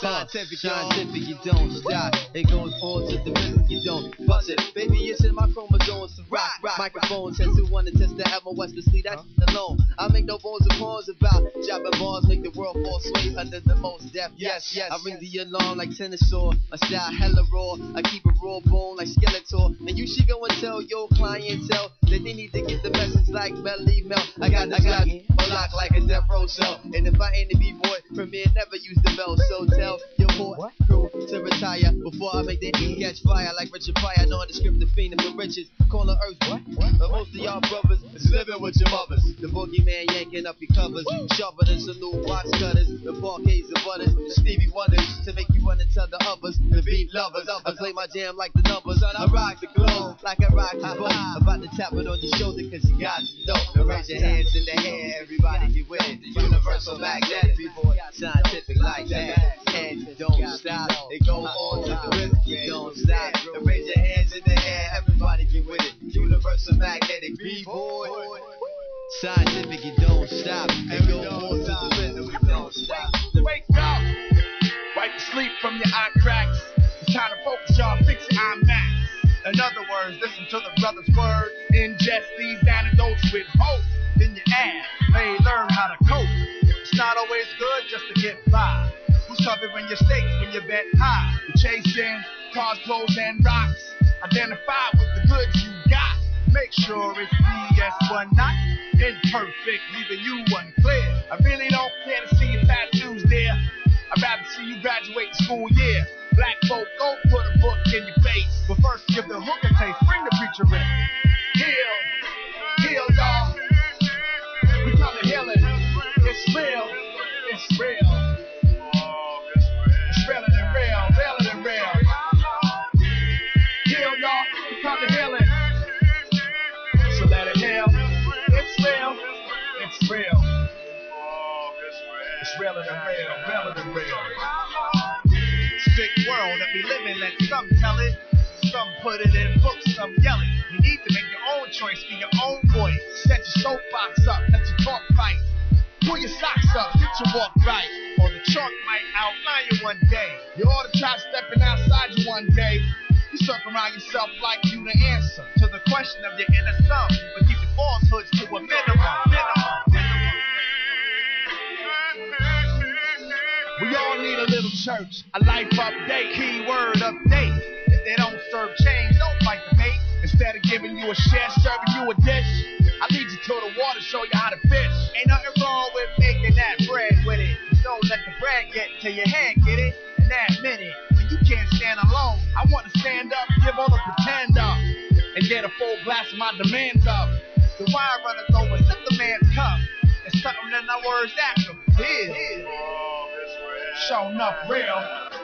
scientific, scientific, you don't stop. It goes on to the rhythm, you don't bust it. Baby, it's in my chromosomes to rock. Microphone test who wanna test the MOS sleep, that's alone. I make no bones and pawns about dropping bars, make the world fall sway under the most death. Yes, yes. I ring the alarm like tennis saw. My style hella raw. I keep a raw bone like Skeletor. And you should go and tell your clientele that they need to get the message like belly melt. I got the Glock lock like a death row cell. And if I ain't a b-boy, Premier never use the bell. So tell your whole crew to retire before I make the heat catch fire like Richard Pryor. The script of the riches. Calling Earth what? But most of y'all brothers is living with your mothers. The boogeyman yanking up your covers. Sharper than some new box cutters. The parquets and butters. The Stevie Wonders to make you run and tell the others. The beat lovers. I play my jam like the numbers. I rock the globe like I rock the boat. About to tap it on your shoulder cause you got to know. Now raise your hands in the air. Everybody get with it. The universal magnetic. People scientific like that. And don't stop. It go on to the rhythm. Don't stop. Now raise your hands in the air. Everybody get with it. Universal magnetic. B-boy. Scientific, you don't stop. It go on to the rhythm. You don't stop. Wake up! Wipe the sleep from your eye cracks. It's time to focus, y'all. Fix it, I'm max. In other words, listen to the brother's words. Ingest these antidotes with hope. Then you add, may learn how to cope. It's not always good just to get by. Who's covering your stakes when you bet high? You're chasing cars, clothes, and rocks. Identify Make sure it's BS one not imperfect, leaving you unclear. I really don't care to see your tattoos there. I'd rather see you graduate school year. Black folk, go put a book in your face. But first, give the hook a taste. put it in books, I'm yelling. You need to make your own choice, be your own voice. Set your soapbox up, let your talk fight. Pull your socks up, get your walk right. Or the chalk might outline you one day. You ought to try stepping outside you one day. You circle around yourself like you the answer to the question of your inner self, but keep the falsehoods to a minimum. minimum. We all need a little church, a life update, keyword update. They don't serve change, don't fight the bait. Instead of giving you a share, serving you a dish. I lead you to the water, show you how to fish. Ain't nothing wrong with making that bread with it. Don't let the bread get to your head, get it? In that minute, when you can't stand alone, I want to stand up, give all the pretend up, and get a full glass of my demands up. The wine runners over, sip the man's cup. It's something in our words after. Is show enough real.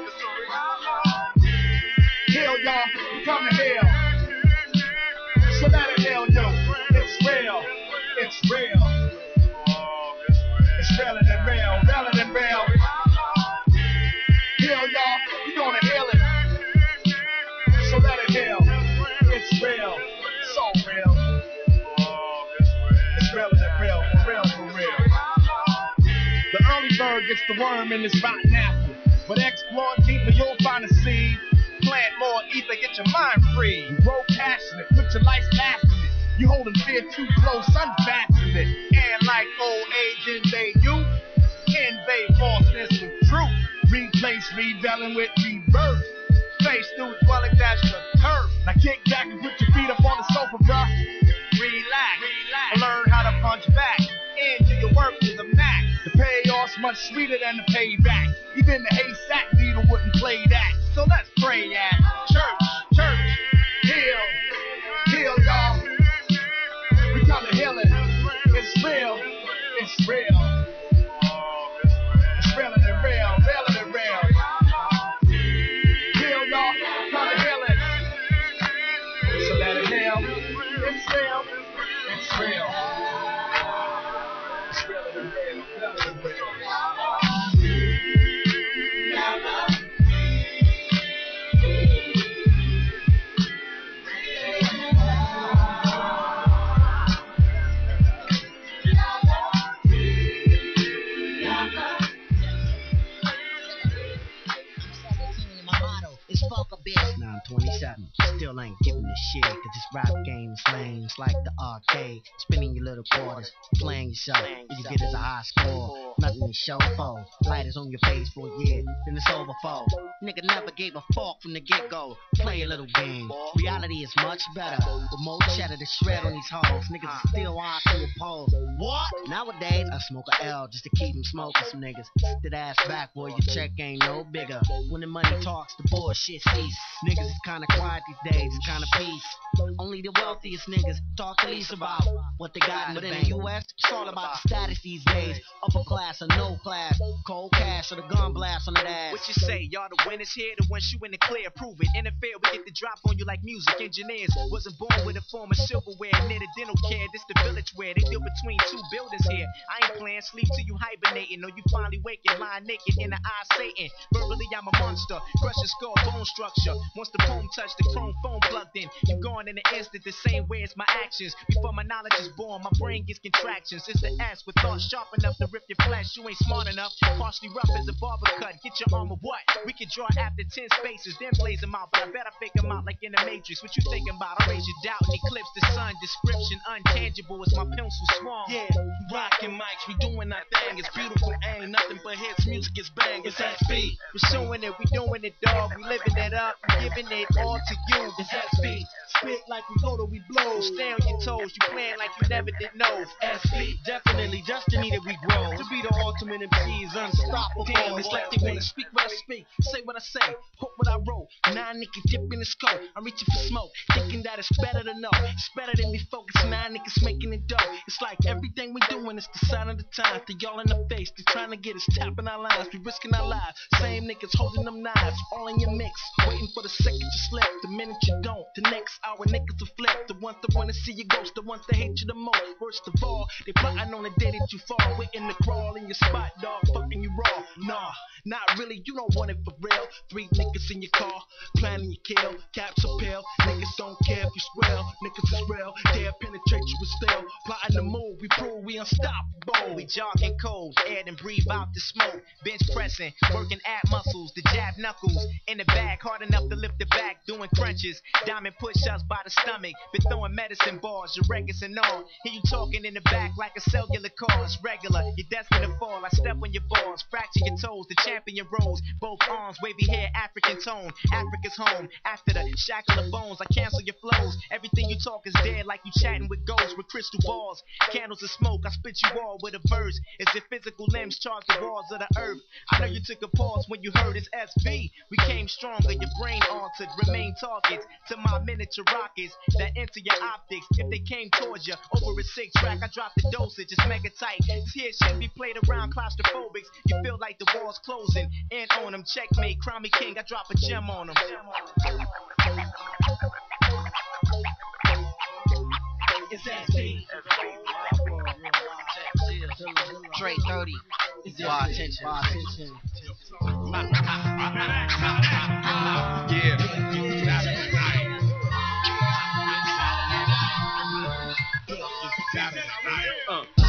Gets the worm in this rotten apple. But explore deeper, you'll find a seed. Plant more ether, get your mind free. You grow passionate, put your life lasting it. You holding fear too close, unfasten it. And like old age invade you, invade falseness with truth. Replace rebelling with rebirth. Face through dwelling, dash the turf. Now kick back and put your feet up on the payoff's much sweeter than the payback. Even the haystack needle wouldn't play that. So let's pray at church, church, heal, heal y'all. We heal it. It's real, it's real. 27. Still ain't giving a shit. Cause this rap game is lame. It's like the arcade. Spinning your little quarters. Playing yourself. All you get is a high score. Nothing to show for. Lighters on your face for a year. Then it's over for. Nigga never gave a fuck from the get go. Play a little game. Reality is much better. With more cheddar to shred on these hoes. Niggas is still on to a pole. What? Nowadays, I smoke a L just to keep 'em smoking some niggas. That ass back, boy. Your check ain't no bigger. When the money talks, the bullshit cease. Niggas is kinda quiet these days. It's kinda peace. Only the wealthiest niggas talk the least about what they got in the but the in the U.S., it's all about the status these days. Upper class or no class. Cold cash or the gun blast on the ass. What you say? Y'all the winners here, the ones you in the clear. Prove it. Interfere, we get the drop on you like music engineers. Wasn't born with a form of silverware, knit a dental care. This the village where they deal between two buildings here. I ain't playing, sleep till you hibernating, or you finally waking, lying naked in the eye Satan. Verbally, I'm a monster. Crush your skull, bone structure. Once the poem touch the chrome phone plugged in, you gone in an instant the same way as my actions. Before my knowledge is born, my brain gets contractions. It's the S with thoughts sharp enough to rip your flesh. You ain't smart enough, partially rough as a barber cut. Get your armor what? We can draw after 10 spaces, then blaze them out. But I better fake them out like in the Matrix. What you thinking about? I raise your doubt and eclipse the sun. Description untangible as my pencil swung. Yeah, rockin' mics, we doing our thing. It's beautiful, ain't nothing but hits. Music is bang. It's SB. We're showing it, we doing it, dog. We living it up, giving it all to you. It's SB. Spit like we go to we blow. Stay on your toes, you playing like you never did know. SB. Definitely destiny that we grow. To be the ultimate MC is unstoppable. Damn, it's like they wanna speak what I speak, say what I say, hope what I wrote. Nine niggas dip in the scope. I'm reaching for smoke, thinking that it's better to know. It's better than me focus. Nine niggas making it dope. It's like everything we doing is the sign of the time. To y'all in the face, they trying to get us tapping our lines. We risking our lives. Same niggas holding them knives, all in your mix. Waiting for the second you slip. The minute you don't, the next hour niggas will flip. The ones that wanna see you ghost, the ones that hate you the most. Worst of all, they plotting on the day that you fall. Waiting to crawl in your spot, dog. Fucking you raw. Nah, not really. You don't want it for real. Three niggas in your car, planning your kill. Caps a pill. Niggas don't care if you swell. Niggas is real. Dare penetrate you with still. Plotting the move. We prove we unstoppable. We jogging cold, air and breathe out the smoke. Bench pressing, working ab muscles, the jab knuckles. In the bag, hard enough to lift the back doing crunches. Diamond push ups by the stomach. Been throwing medicine balls, your records and all. Hear you talking in the back like a cellular call. It's regular, you're destined to fall. I step on your balls, fracture your toes. The champion rolls, both arms, wavy hair, African tone. Africa's home. After the shackle of bones, I cancel your flows. Everything you talk is dead, like you chatting with ghosts with crystal balls. Candles and smoke, I spit you all with a verse. As if physical limbs charge the walls of the earth. I know you took a pause when you heard it's SV. We came stronger, your brain altered remain targets to my miniature rockets that enter your optics. If they came towards you over a six track, I drop the dosage. It's mega tight. Tears should be played around claustrophobics. You feel like the wall's closing in on them. Checkmate, Crimey King. I drop a gem on them. It's that Dre 30. Attention? Attention? Yeah. Uh.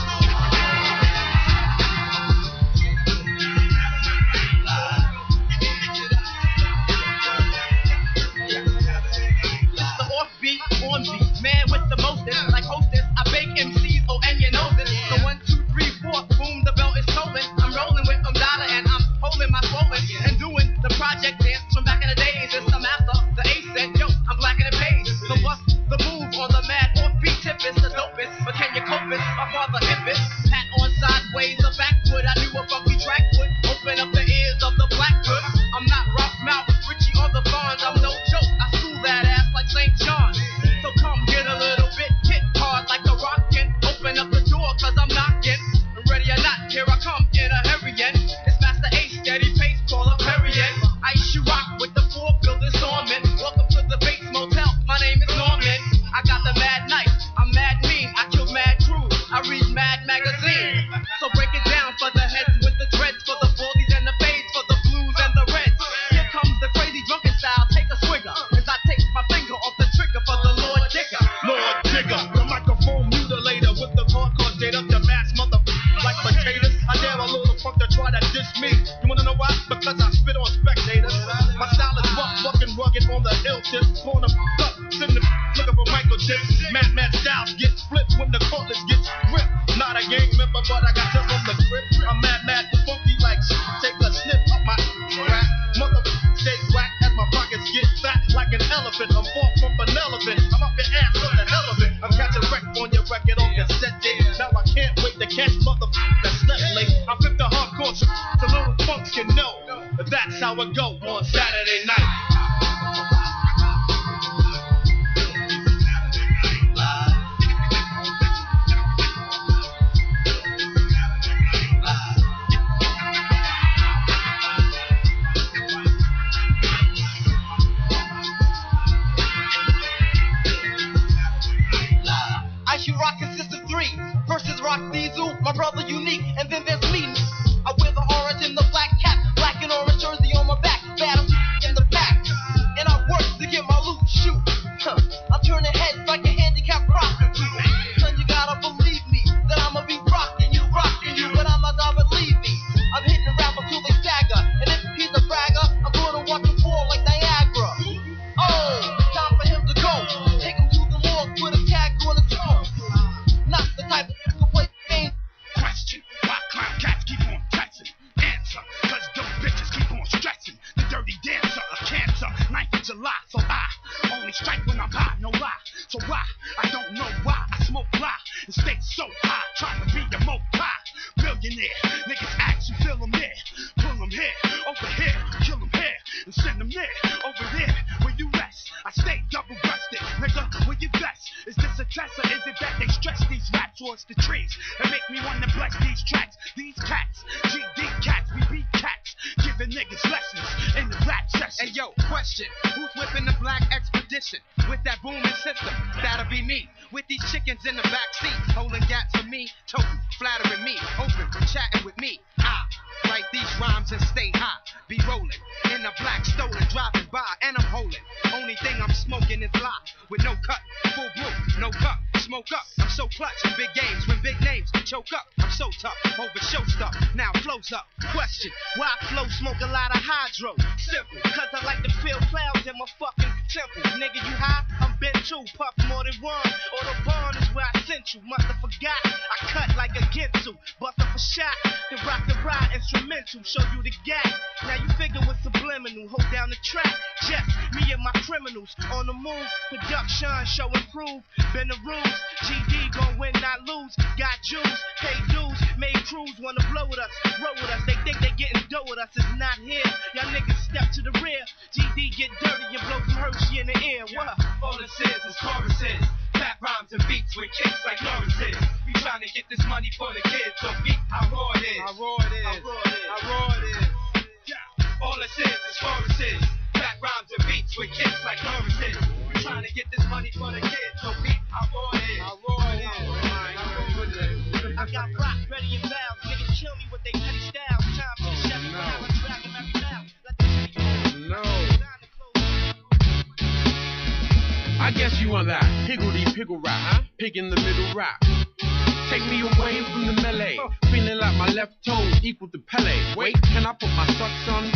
Take me away from the melee. Feeling like my left toe equal to Pele. Wait, can I put my socks on?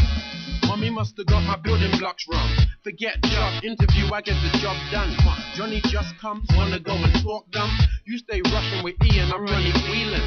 Mommy must have got my building blocks wrong. Forget job interview, I get the job done. Johnny just comes, wanna go and talk dumb. You stay rushing with Ian, I'm running wheeling.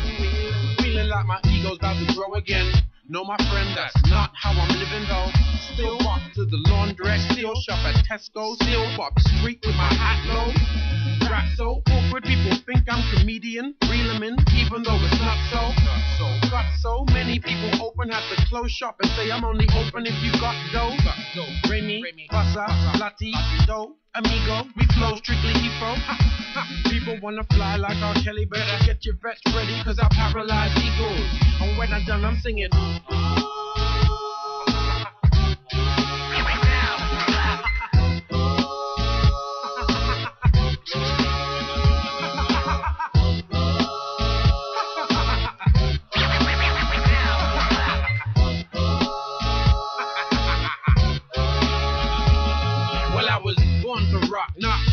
Feeling like my ego's about to grow again. No, my friend, that's not how I'm living though. Still walk to the laundrette, still shop at Tesco, still walk street with my hat low. Rap so awkward, people think I'm comedian, reel in, even though it's not so. Not so. Got so many people open, have to close shop and say I'm only open if you got dough. Got dough. Remy, Bassa, Lati, Do, Amigo, we flow strictly ha. People wanna fly like R. Kelly, better get your vets ready, cause I paralyze egos. And when I'm done, I'm singing.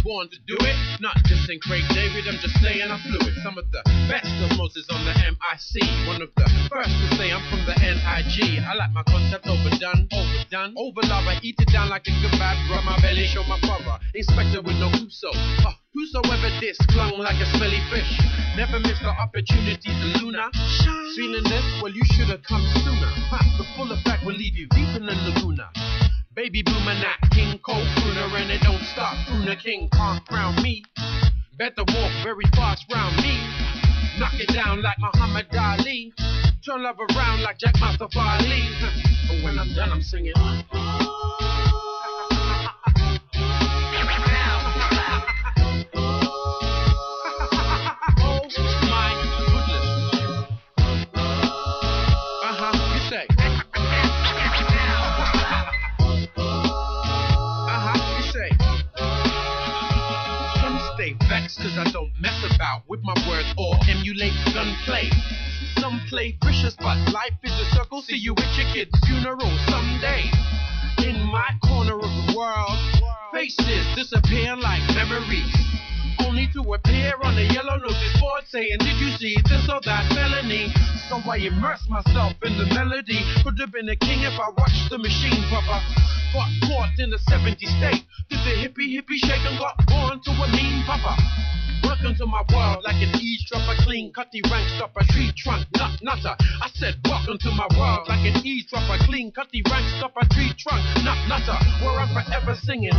Born to do it. Not just in Craig David, I'm just saying I flew it. Some of the best of Moses on the MIC. One of the first to say I'm from the NIG. I like my concept overdone, overdone. Over love, I eat it down like a kebab. Rub my belly, show my brother. Inspector with no Uso. Uh, whosoever this clung like a smelly fish. Never missed the opportunity to Luna. Feeling this? Well, you should have come sooner. Ha, the full effect will leave you deep in the laguna. Baby boomer, not King Cole Crooner, and it don't stop. Crooner King can't crown me. Better walk very fast round me. Knock it down like Muhammad Ali. Turn love around like Jack Mustafa. But when I'm done, I'm singing. Vexed cause I don't mess about with my words or emulate gunplay. Some play vicious, but life is a circle. See you at your kid's funeral someday. In my corner of the world, faces disappear like memories. Only to appear on the yellow notice board saying, Did you see this or that felony? So I immerse myself in the melody. Could have been a king if I watched the machine papa. Got caught in the 70 state. Did the hippie hippie shake and got born to a mean papa. Welcome to my world like an eavesdropper, clean cutty rank stopper, tree trunk, nut nutter. I said, welcome to my world like an eavesdropper, clean cutty rank stopper, tree trunk, nut nutter, where I'm forever singing.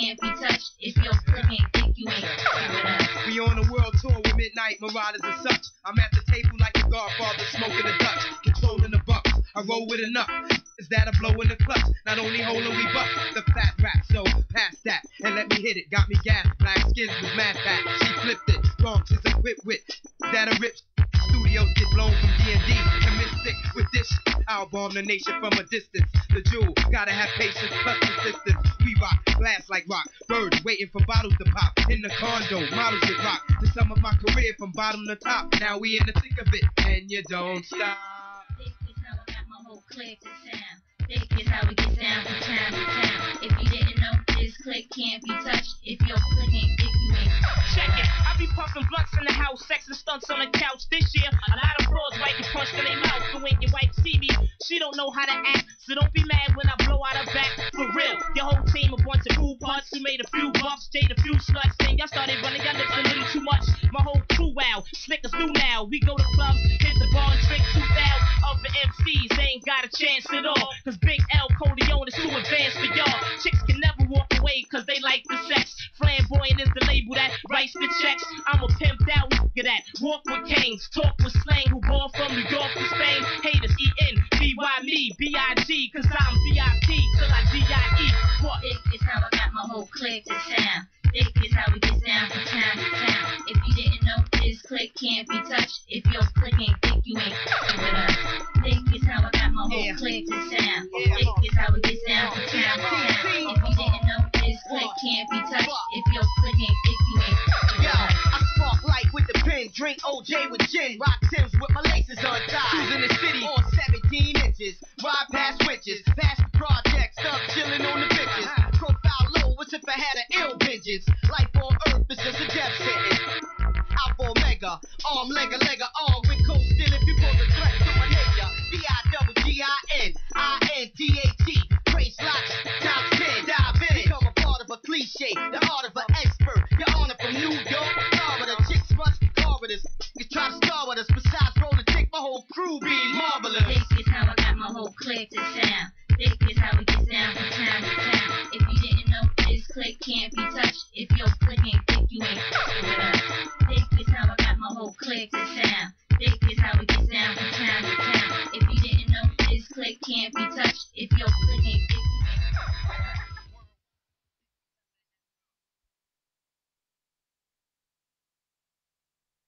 can't be touched if your slip ain't thick, you ain't. We on a world tour with Midnight Marauders and such. I'm at the table like the Godfather, smoking the Dutch, controlling the bucks. I roll with enough. Is that a blow in the clutch? Not only holding we buck the fat rap, so pass that and let me hit it. Got me gas, black skins with mad fat. She flipped it, strong, she's equipped with that a rip. Studios get blown from D&D stick with this. I'll bomb the nation from a distance. The jewel, gotta have patience plus persistence. We rock, blast like rock. Birds waiting for bottles to pop. In the condo, models get rock. The sum of my career from bottom to top. Now we in the thick of it, and you don't stop. This is how my whole sound. This is how we get down from town to town. If you didn't know, this click can't be touched. If your